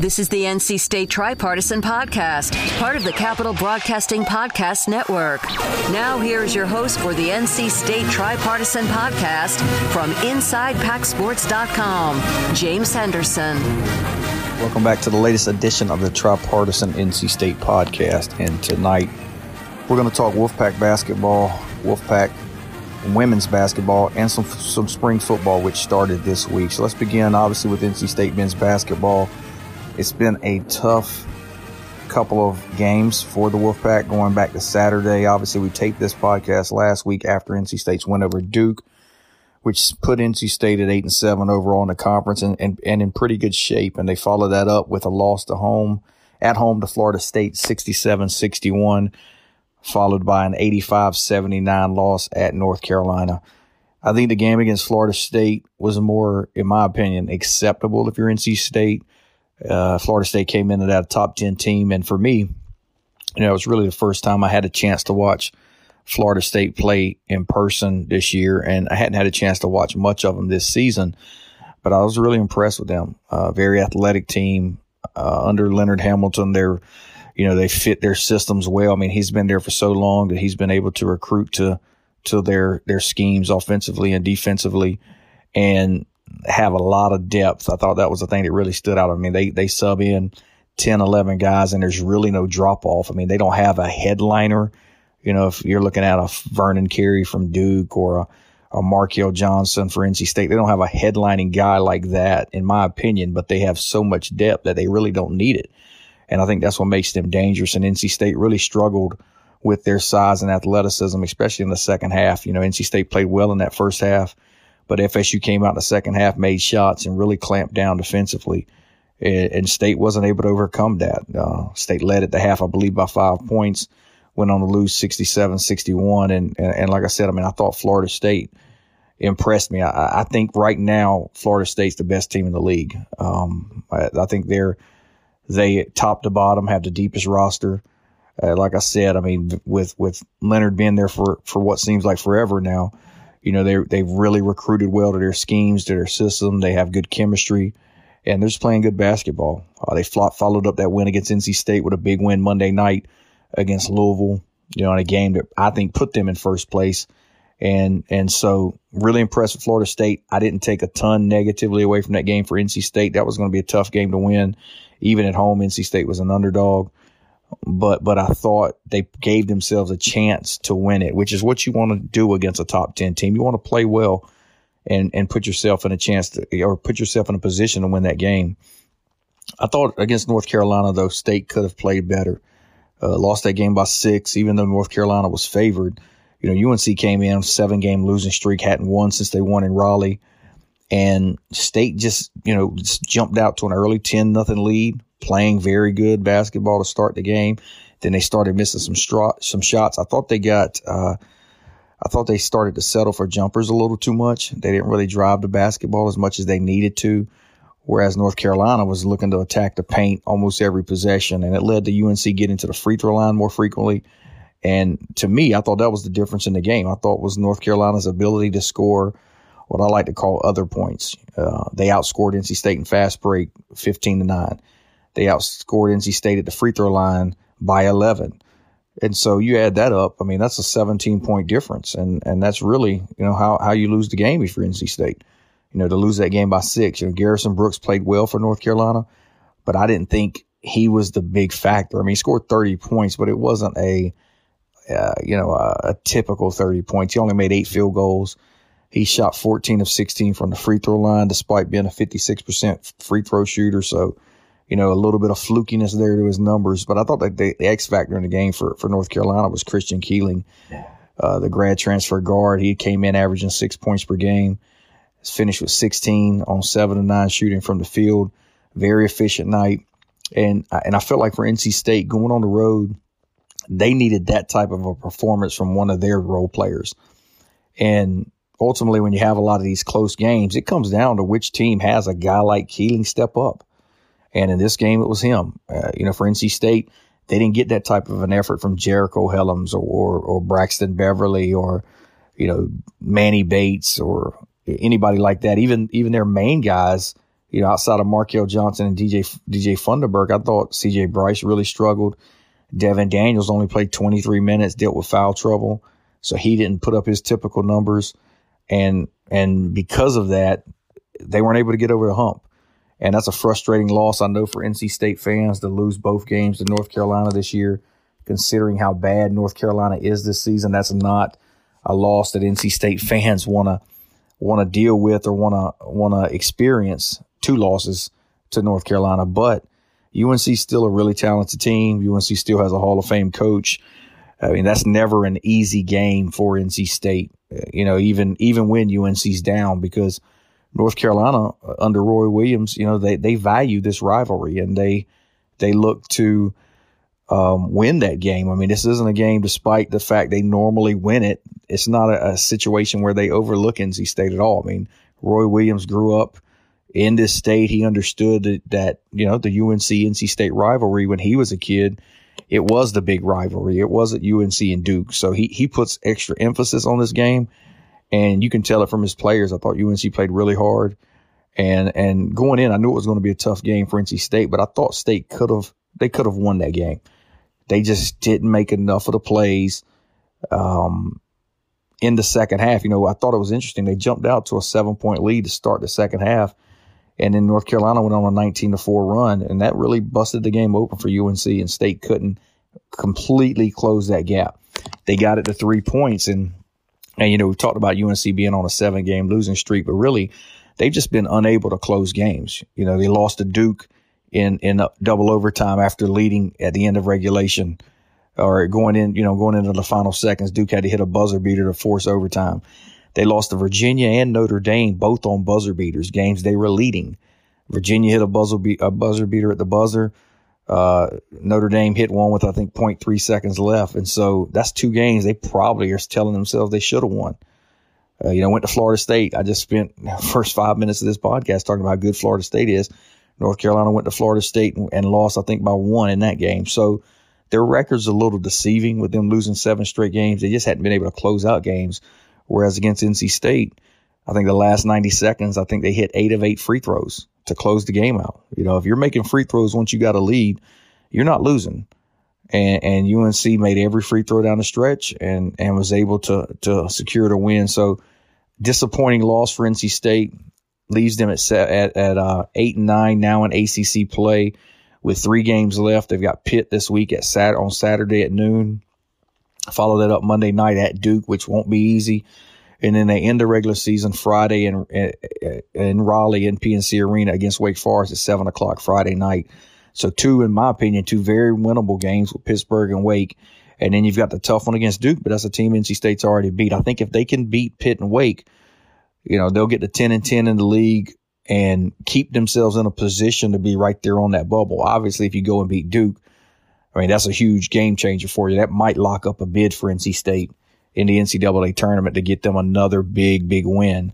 This is the NC State Tripartisan Podcast, part of the Capital Broadcasting Podcast Network. Now, here's your host for the NC State Tripartisan Podcast from InsidePackSports.com, James Henderson. Welcome back to the latest edition of the Tripartisan NC State Podcast. And tonight, we're going to talk Wolfpack basketball, Wolfpack women's basketball, and some some spring football, which started this week. So let's begin, obviously, with NC State men's basketball. It's been a tough couple of games for the Wolfpack going back to Saturday. Obviously, we taped this podcast last week after NC State's win over Duke, which put NC State at eight and seven overall in the conference and, and, and in pretty good shape. And they followed that up with a loss to home at home to Florida State 67-61, followed by an 85-79 loss at North Carolina. I think the game against Florida State was more, in my opinion, acceptable if you're NC State. Uh, Florida State came in into that top 10 team. And for me, you know, it was really the first time I had a chance to watch Florida State play in person this year. And I hadn't had a chance to watch much of them this season, but I was really impressed with them. Uh, very athletic team uh, under Leonard Hamilton. They're, you know, they fit their systems well. I mean, he's been there for so long that he's been able to recruit to, to their, their schemes offensively and defensively. And have a lot of depth. I thought that was the thing that really stood out. I mean, they, they sub in 10, 11 guys and there's really no drop off. I mean, they don't have a headliner. You know, if you're looking at a Vernon Carey from Duke or a, a Markell Johnson for NC State, they don't have a headlining guy like that, in my opinion, but they have so much depth that they really don't need it. And I think that's what makes them dangerous. And NC State really struggled with their size and athleticism, especially in the second half. You know, NC State played well in that first half but FSU came out in the second half, made shots, and really clamped down defensively. And, State wasn't able to overcome that. Uh, State led at the half, I believe, by five points. Went on to lose 67 61. And, and, and like I said, I mean, I thought Florida State impressed me. I, I think right now, Florida State's the best team in the league. Um, I, I think they're, they top to bottom have the deepest roster. Uh, like I said, I mean, with, with Leonard being there for, for what seems like forever now, you know, they they've really recruited well to their schemes, to their system. They have good chemistry, and they're just playing good basketball. Uh, they followed up that win against NC State with a big win Monday night against Louisville. You know, in a game that I think put them in first place. And and so really impressed with Florida State. I didn't take a ton negatively away from that game for NC State. That was going to be a tough game to win. Even at home, NC State was an underdog but but I thought they gave themselves a chance to win it, which is what you want to do against a top ten team. You want to play well and and put yourself in a chance to or put yourself in a position to win that game. I thought against North Carolina though, State could have played better. Uh, lost that game by six, even though North Carolina was favored. You know, UNC came in seven game losing streak, hadn't won since they won in Raleigh, and State just you know just jumped out to an early ten nothing lead playing very good basketball to start the game. Then they started missing some straw, some shots. I thought they got, uh, I thought they started to settle for jumpers a little too much. They didn't really drive the basketball as much as they needed to. Whereas North Carolina was looking to attack the paint almost every possession, and it led to UNC getting to the free throw line more frequently. And to me, I thought that was the difference in the game. I thought was North Carolina's ability to score what I like to call other points. Uh, they outscored NC State in fast break 15 to 9. They outscored NC State at the free throw line by 11. And so you add that up. I mean, that's a 17 point difference. And, and that's really, you know, how, how you lose the game if you're NC State. You know, to lose that game by six. You know, Garrison Brooks played well for North Carolina, but I didn't think he was the big factor. I mean, he scored 30 points, but it wasn't a, uh, you know, a, a, typical 30 points. He only made eight field goals. He shot 14 of 16 from the free throw line, despite being a 56% free throw shooter. So, you know, a little bit of flukiness there to his numbers. But I thought that the, the X factor in the game for, for North Carolina was Christian Keeling, uh, the grad transfer guard. He came in averaging six points per game. Finished with 16 on seven to nine shooting from the field. Very efficient night. And, and I felt like for NC State going on the road, they needed that type of a performance from one of their role players. And ultimately, when you have a lot of these close games, it comes down to which team has a guy like Keeling step up. And in this game, it was him. Uh, you know, for NC State, they didn't get that type of an effort from Jericole Hellems or, or, or Braxton Beverly or, you know, Manny Bates or anybody like that. Even, even their main guys, you know, outside of Markell Johnson and DJ DJ Funderburk, I thought CJ Bryce really struggled. Devon Daniels only played 23 minutes, dealt with foul trouble, so he didn't put up his typical numbers, and and because of that, they weren't able to get over the hump, and that's a frustrating loss I know for NC State fans to lose both games to North Carolina this year, considering how bad North Carolina is this season. That's not a loss that NC State fans want to want to deal with or want to want to experience two losses to North Carolina, but UNC still a really talented team. UNC still has a Hall of Fame coach. I mean, that's never an easy game for NC State. You know, even even when UNC's down, because North Carolina uh, under Roy Williams, you know, they they value this rivalry and they they look to um, win that game. I mean, this isn't a game, despite the fact they normally win it. It's not a, a situation where they overlook NC State at all. I mean, Roy Williams grew up in this state. He understood that, that, you know, the UNC NC State rivalry when he was a kid, it was the big rivalry. It wasn't UNC and Duke. So he, he puts extra emphasis on this game. And you can tell it from his players. I thought UNC played really hard. And and going in, I knew it was going to be a tough game for NC State, but I thought State could have they could have won that game. They just didn't make enough of the plays. Um, in the second half. You know, I thought it was interesting. They jumped out to a seven point lead to start the second half. And then North Carolina went on a 19 to 4 run, and that really busted the game open for UNC, and State couldn't completely close that gap. They got it to three points, and and you know we talked about UNC being on a seven game losing streak, but really they've just been unable to close games. You know they lost to Duke in in double overtime after leading at the end of regulation, or going in you know going into the final seconds. Duke had to hit a buzzer beater to force overtime. They lost to Virginia and Notre Dame, both on buzzer beaters, games they were leading. Virginia hit a buzzer, be- a buzzer beater at the buzzer. Uh, Notre Dame hit one with, I think, 0.3 seconds left. And so that's two games they probably are telling themselves they should have won. Uh, you know, went to Florida State. I just spent first five minutes of this podcast talking about how good Florida State is. North Carolina went to Florida State and, and lost, I think, by one in that game. So their record's a little deceiving with them losing seven straight games. They just hadn't been able to close out games. Whereas against NC State, I think the last 90 seconds, I think they hit eight of eight free throws to close the game out. You know, if you're making free throws once you got a lead, you're not losing. And, and UNC made every free throw down the stretch and, and was able to, to secure the win. So disappointing loss for NC State leaves them at, at, at uh, eight and nine now in ACC play with three games left. They've got Pitt this week at Sat on Saturday at noon. Follow that up Monday night at Duke, which won't be easy. And then they end the regular season Friday in, in Raleigh in PNC Arena against Wake Forest at 7 o'clock Friday night. So, two, in my opinion, two very winnable games with Pittsburgh and Wake. And then you've got the tough one against Duke, but that's a team NC State's already beat. I think if they can beat Pitt and Wake, you know, they'll get to 10 and 10 in the league and keep themselves in a position to be right there on that bubble. Obviously, if you go and beat Duke, I mean, that's a huge game changer for you. That might lock up a bid for NC State in the NCAA tournament to get them another big, big win.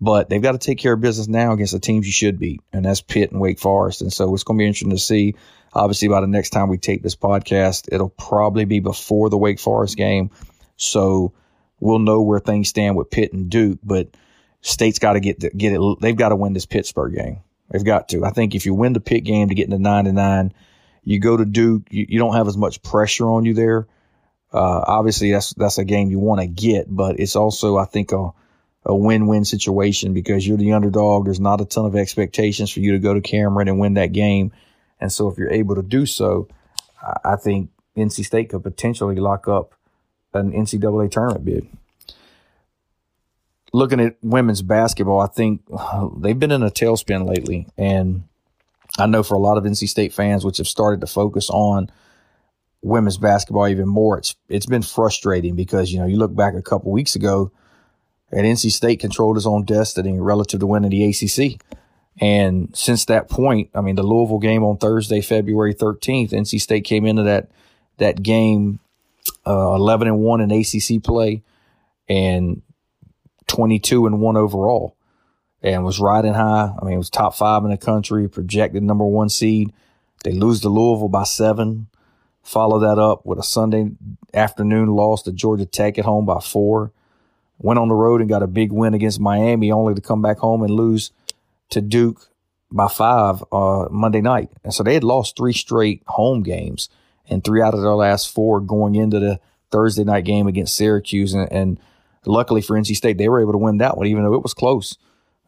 But they've got to take care of business now against the teams you should beat, and that's Pitt and Wake Forest. And so it's going to be interesting to see. Obviously, by the next time we tape this podcast, it'll probably be before the Wake Forest game. So we'll know where things stand with Pitt and Duke. But State's got to get get it. They've got to win this Pittsburgh game. They've got to. I think if you win the Pitt game to get into nine to nine, you go to Duke, you, you don't have as much pressure on you there. Uh, obviously, that's that's a game you want to get, but it's also, I think, a, a win-win situation because you're the underdog. There's not a ton of expectations for you to go to Cameron and win that game, and so if you're able to do so, I, I think NC State could potentially lock up an NCAA tournament bid. Looking at women's basketball, I think they've been in a tailspin lately, and I know for a lot of NC State fans, which have started to focus on women's basketball even more, it's it's been frustrating because you know you look back a couple weeks ago, and NC State controlled its own destiny relative to winning the ACC. And since that point, I mean, the Louisville game on Thursday, February 13th, NC State came into that that game uh, 11 and 1 in ACC play and 22 and 1 overall and was riding high. I mean, it was top five in the country, projected number one seed. They lose to Louisville by seven. Follow that up with a Sunday afternoon loss to Georgia Tech at home by four. Went on the road and got a big win against Miami, only to come back home and lose to Duke by five uh, Monday night. And so they had lost three straight home games and three out of their last four going into the Thursday night game against Syracuse. And, and luckily for NC State, they were able to win that one, even though it was close.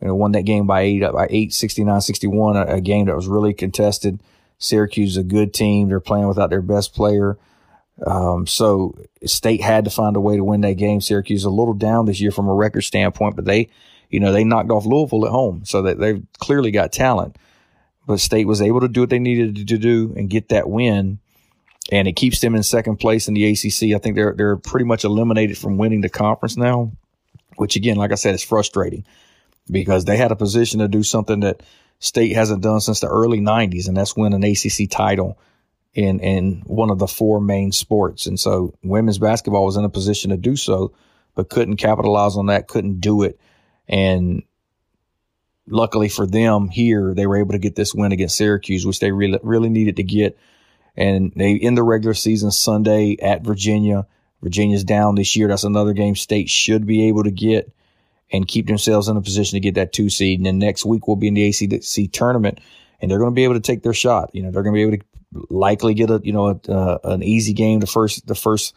You know, won that game by eight, by eight, 69, 61, a, a game that was really contested. Syracuse is a good team. They're playing without their best player. Um, so State had to find a way to win that game. Syracuse is a little down this year from a record standpoint, but they, you know, they knocked off Louisville at home, so that they've clearly got talent. But State was able to do what they needed to do and get that win, and it keeps them in second place in the ACC. I think they're they're pretty much eliminated from winning the conference now, which again, like I said, is frustrating because they had a position to do something that State hasn't done since the early '90s, and that's win an ACC title in in one of the four main sports. And so women's basketball was in a position to do so, but couldn't capitalize on that, couldn't do it. And luckily for them here, they were able to get this win against Syracuse, which they really really needed to get. And they in the regular season Sunday at Virginia. Virginia's down this year. That's another game state should be able to get and keep themselves in a position to get that two seed. And then next week we'll be in the ACC tournament and they're going to be able to take their shot. You know, they're going to be able to likely get a you know a, uh, an easy game the first the first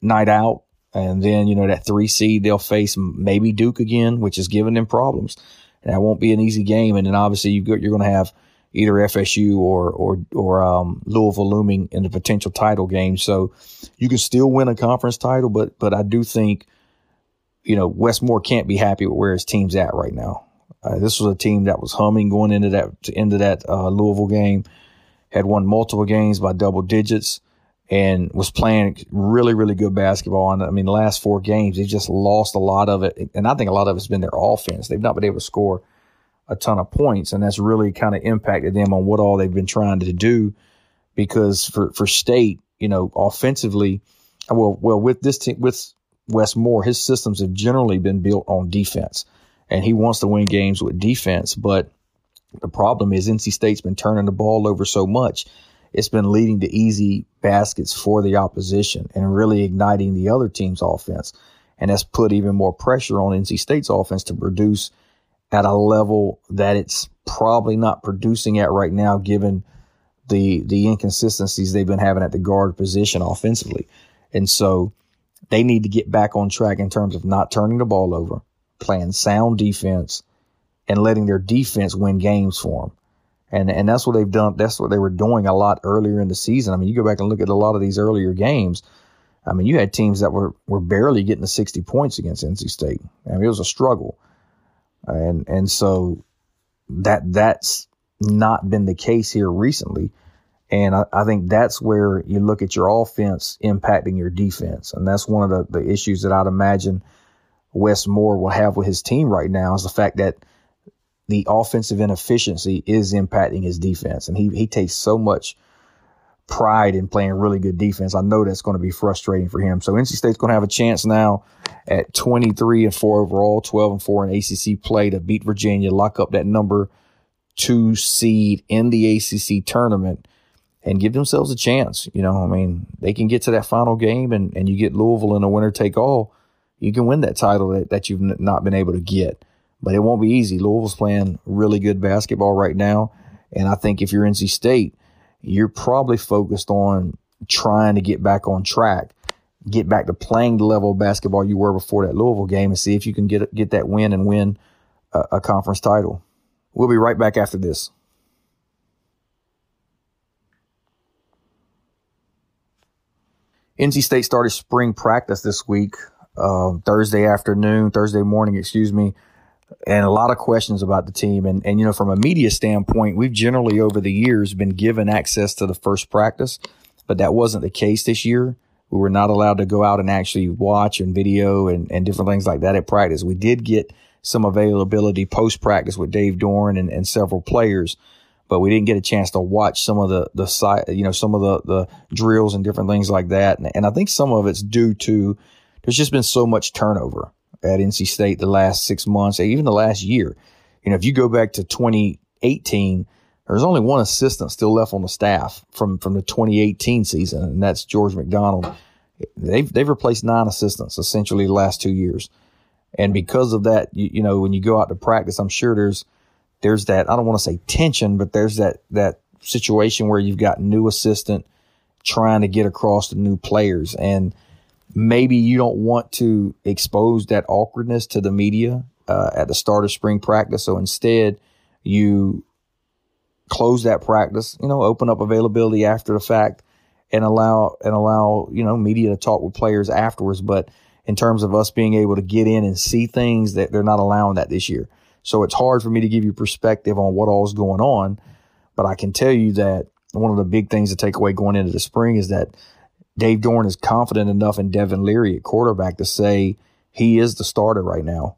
night out, and then you know that three seed they'll face maybe Duke again, which is giving them problems. And that won't be an easy game. And then obviously you you're going to have either FSU or or or um, Louisville looming in the potential title game. So you can still win a conference title, but but I do think you know Wes Moore can't be happy with where his team's at right now. Uh, this was a team that was humming going into that into that uh, Louisville game had won multiple games by double digits and was playing really, really good basketball. And I mean, the last four games, they just lost a lot of it. And I think a lot of it's been their offense. They've not been able to score a ton of points. And that's really kind of impacted them on what all they've been trying to do. Because for, for state, you know, offensively, well, well, with this team, with Wes Moore, his systems have generally been built on defense. And he wants to win games with defense. But the problem is NC State's been turning the ball over so much. It's been leading to easy baskets for the opposition and really igniting the other team's offense. And that's put even more pressure on NC State's offense to produce at a level that it's probably not producing at right now, given the the inconsistencies they've been having at the guard position offensively. And so they need to get back on track in terms of not turning the ball over, playing sound defense, and letting their defense win games for them. And, and that's what they've done. That's what they were doing a lot earlier in the season. I mean, you go back and look at a lot of these earlier games. I mean, you had teams that were, were barely getting to 60 points against NC State. I mean, it was a struggle. And, and so that, that's not been the case here recently. And I, I, think that's where you look at your offense impacting your defense. And that's one of the, the issues that I'd imagine Wes Moore will have with his team right now is the fact that the offensive inefficiency is impacting his defense. And he, he takes so much pride in playing really good defense. I know that's going to be frustrating for him. So NC State's going to have a chance now at 23 and 4 overall, 12 and 4 in ACC play to beat Virginia, lock up that number two seed in the ACC tournament and give themselves a chance. You know, I mean, they can get to that final game and, and you get Louisville in a winner take all. You can win that title that, that you've not been able to get but it won't be easy. Louisville's playing really good basketball right now. And I think if you're NC State, you're probably focused on trying to get back on track, get back to playing the level of basketball you were before that Louisville game and see if you can get, get that win and win a, a conference title. We'll be right back after this. NC State started spring practice this week, uh, Thursday afternoon, Thursday morning, excuse me and a lot of questions about the team. And, and, you know, from a media standpoint, we've generally over the years been given access to the first practice, but that wasn't the case this year. We were not allowed to go out and actually watch and video and, and different things like that at practice. We did get some availability post practice with Dave Doeren and, and several players, but we didn't get a chance to watch some of the, the site, you know, some of the, the drills and different things like that. And, and I think some of it's due to there's just been so much turnover at NC State the last six months, even the last year. You know, if you go back to 2018, there's only one assistant still left on the staff from, from the 2018 season, and that's George McDonald. They've, they've replaced nine assistants essentially the last two years. And because of that, you, you know, when you go out to practice, I'm sure there's there's that I don't want to say tension, but there's that that situation where you've got new assistant trying to get across to new players and maybe you don't want to expose that awkwardness to the media uh, at the start of spring practice. So instead, you close that practice, you know, open up availability after the fact and allow and allow, you know, media to talk with players afterwards. But in terms of us being able to get in and see things that they're not allowing that this year. So it's hard for me to give you perspective on what all is going on. But I can tell you that one of the big things to take away going into the spring is that Dave Doeren is confident enough in Devin Leary at quarterback to say he is the starter right now.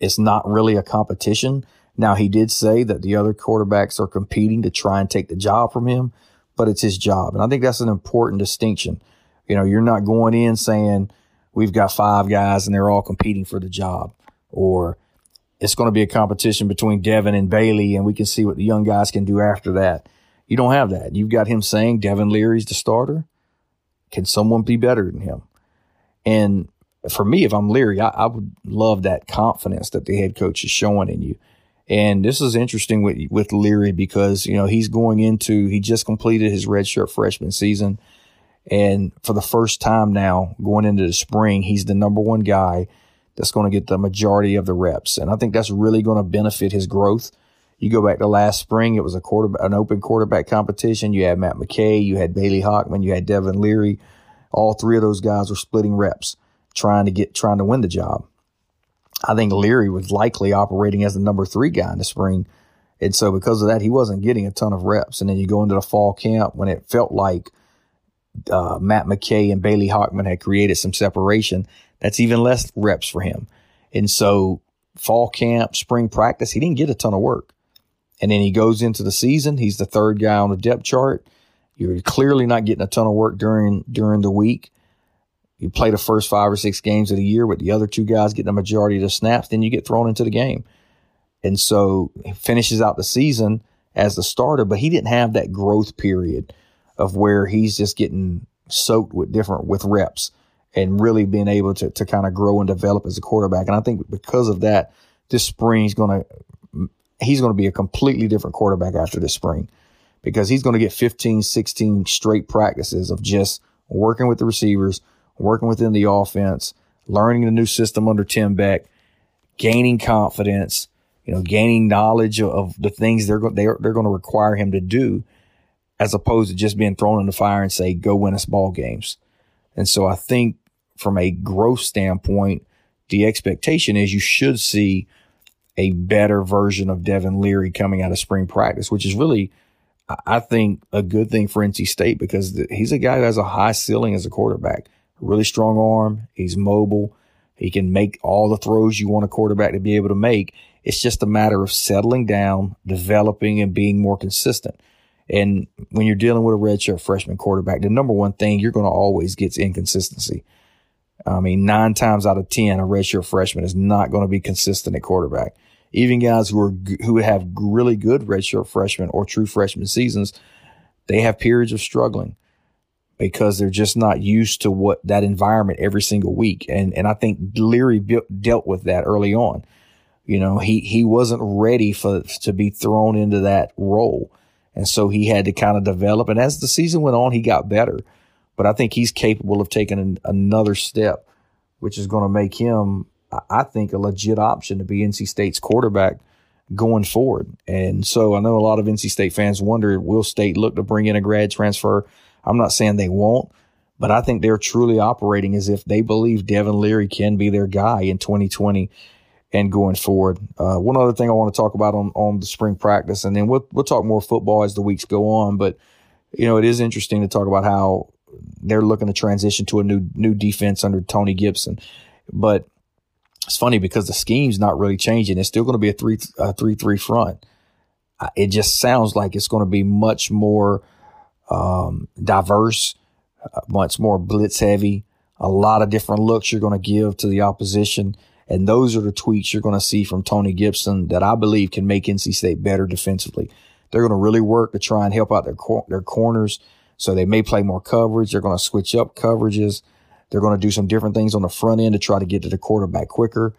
It's not really a competition. Now, he did say that the other quarterbacks are competing to try and take the job from him, but it's his job. And I think that's an important distinction. You know, you're not going in saying, we've got five guys and they're all competing for the job, or it's going to be a competition between Devin and Bailey and we can see what the young guys can do after that. You don't have that. You've got him saying Devin Leary's the starter. Can someone be better than him? And for me, if I'm Leary, I, I, would love that confidence that the head coach is showing in you. And this is interesting with with Leary because you know he's going into he just completed his redshirt freshman season, and for the first time now going into the spring, he's the number one guy that's going to get the majority of the reps, and I think that's really going to benefit his growth. You go back to last spring; it was a quarter an open quarterback competition. You had Matt McKay, you had Bailey Hockman, you had Devin Leary. All three of those guys were splitting reps trying to get trying to win the job. I think Leary was likely operating as the number three guy in the spring. And so because of that, he wasn't getting a ton of reps. And then you go into the fall camp when it felt like uh, Matt McKay and Bailey Hockman had created some separation. That's even less reps for him. And so fall camp, spring practice, he didn't get a ton of work. And then he goes into the season. He's the third guy on the depth chart. You're clearly not getting a ton of work during during the week you play the first five or six games of the year with the other two guys getting the majority of the snaps, then you get thrown into the game. And so he finishes out the season as the starter, but he didn't have that growth period of where he's just getting soaked with different with reps and really being able to to kind of grow and develop as a quarterback. And I think because of that, this spring he's gonna he's gonna be a completely different quarterback after this spring because he's gonna get 15, 16 straight practices of just working with the receivers, working within the offense, learning the new system under Tim Beck, gaining confidence, you know, gaining knowledge of the things they're going they're, they're going to require him to do, as opposed to just being thrown in the fire and say, "Go win us ball games." And so I think from a growth standpoint, the expectation is you should see a better version of Devin Leary coming out of spring practice, which is really, I think, a good thing for NC State because he's a guy who has a high ceiling as a quarterback really strong arm. He's mobile. He can make all the throws you want a quarterback to be able to make. It's just a matter of settling down, developing, and being more consistent. And when you're dealing with a redshirt freshman quarterback, the number one thing you're going to always get is inconsistency. I mean, nine times out of 10, a redshirt freshman is not going to be consistent at quarterback. Even guys who are, who have really good redshirt freshmen or true freshman seasons, they have periods of struggling because they're just not used to what that environment every single week. And and I think Leary dealt with that early on. You know, he he wasn't ready for to be thrown into that role. And so he had to kind of develop. And as the season went on, he got better. But I think he's capable of taking an, another step, which is going to make him, I think, a legit option to be NC State's quarterback going forward. And so I know a lot of NC State fans wonder, will State look to bring in a grad transfer? I'm not saying they won't, but I think they're truly operating as if they believe Devin Leary can be their guy in 2020 and going forward. Uh, one other thing I want to talk about on, on the spring practice, and then we'll, we'll talk more football as the weeks go on. But, you know, it is interesting to talk about how they're looking to transition to a new, new defense under Tony Gibson. But it's funny because the scheme's not really changing. It's still going to be a three, a three, three front. It just sounds like it's going to be much more – um, diverse, uh, much more blitz heavy, a lot of different looks you're going to give to the opposition. And those are the tweaks you're going to see from Tony Gibson that I believe can make NC State better defensively. They're going to really work to try and help out their cor- their corners. So they may play more coverage. They're going to switch up coverages. They're going to do some different things on the front end to try to get to the quarterback quicker.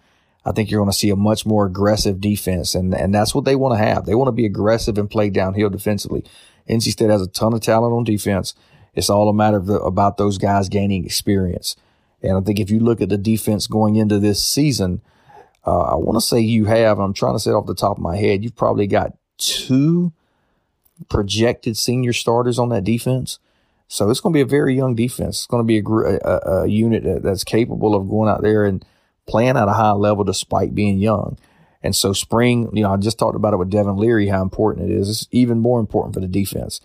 I think you're going to see a much more aggressive defense, and and that's what they want to have. They want to be aggressive and play downhill defensively. NC State has a ton of talent on defense. It's all a matter of the, about those guys gaining experience. And I think if you look at the defense going into this season, uh, I want to say you have. I'm trying to say off the top of my head. You've probably got two projected senior starters on that defense. So it's going to be a very young defense. It's going to be a, a, a unit that's capable of going out there and playing at a high level despite being young. And so spring, you know, I just talked about it with Devin Leary, how important it is. It's even more important for the defense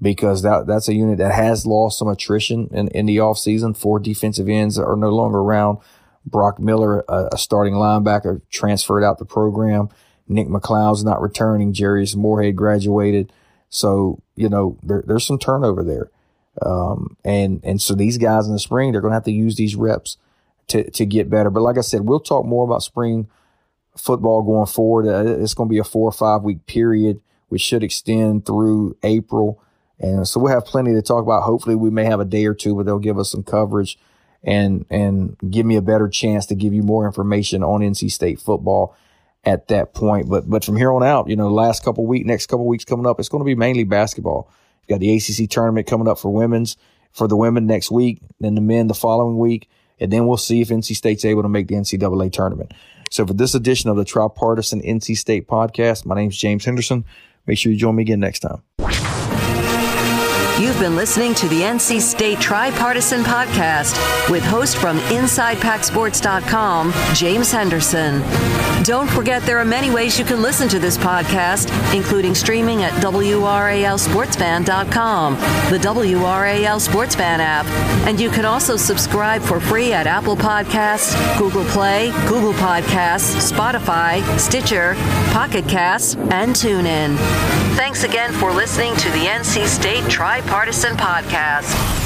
because that that's a unit that has lost some attrition in, in the offseason. Four defensive ends are no longer around. Brock Miller, a, a starting linebacker, transferred out the program. Nick McCloud's not returning. Jarius Morehead graduated. So, you know, there, there's some turnover there. Um, and, and so these guys in the spring, they're going to have to use these reps to, to get better. But like I said, we'll talk more about spring football going forward. Uh, it's going to be a four or five week period, which should extend through April. And so we'll have plenty to talk about. Hopefully we may have a day or two where they'll give us some coverage and, and give me a better chance to give you more information on NC State football at that point. But, but from here on out, you know, last couple weeks, next couple weeks coming up, it's going to be mainly basketball. You've got the ACC tournament coming up for women's, for the women next week, then the men the following week. And then we'll see if NC State's able to make the NCAA tournament. So for this edition of the Tripartisan NC State podcast, my name is James Henderson. Make sure you join me again next time. You've been listening to the NC State Tripartisan Podcast with host from InsidePackSports.com, James Henderson. Don't forget there are many ways you can listen to this podcast, including streaming at WRALSportsFan.com, the WRAL Sportsfan app, and you can also subscribe for free at Apple Podcasts, Google Play, Google Podcasts, Spotify, Stitcher, Pocket Casts, and TuneIn. Thanks again for listening to the NC State Tripartisan Podcast.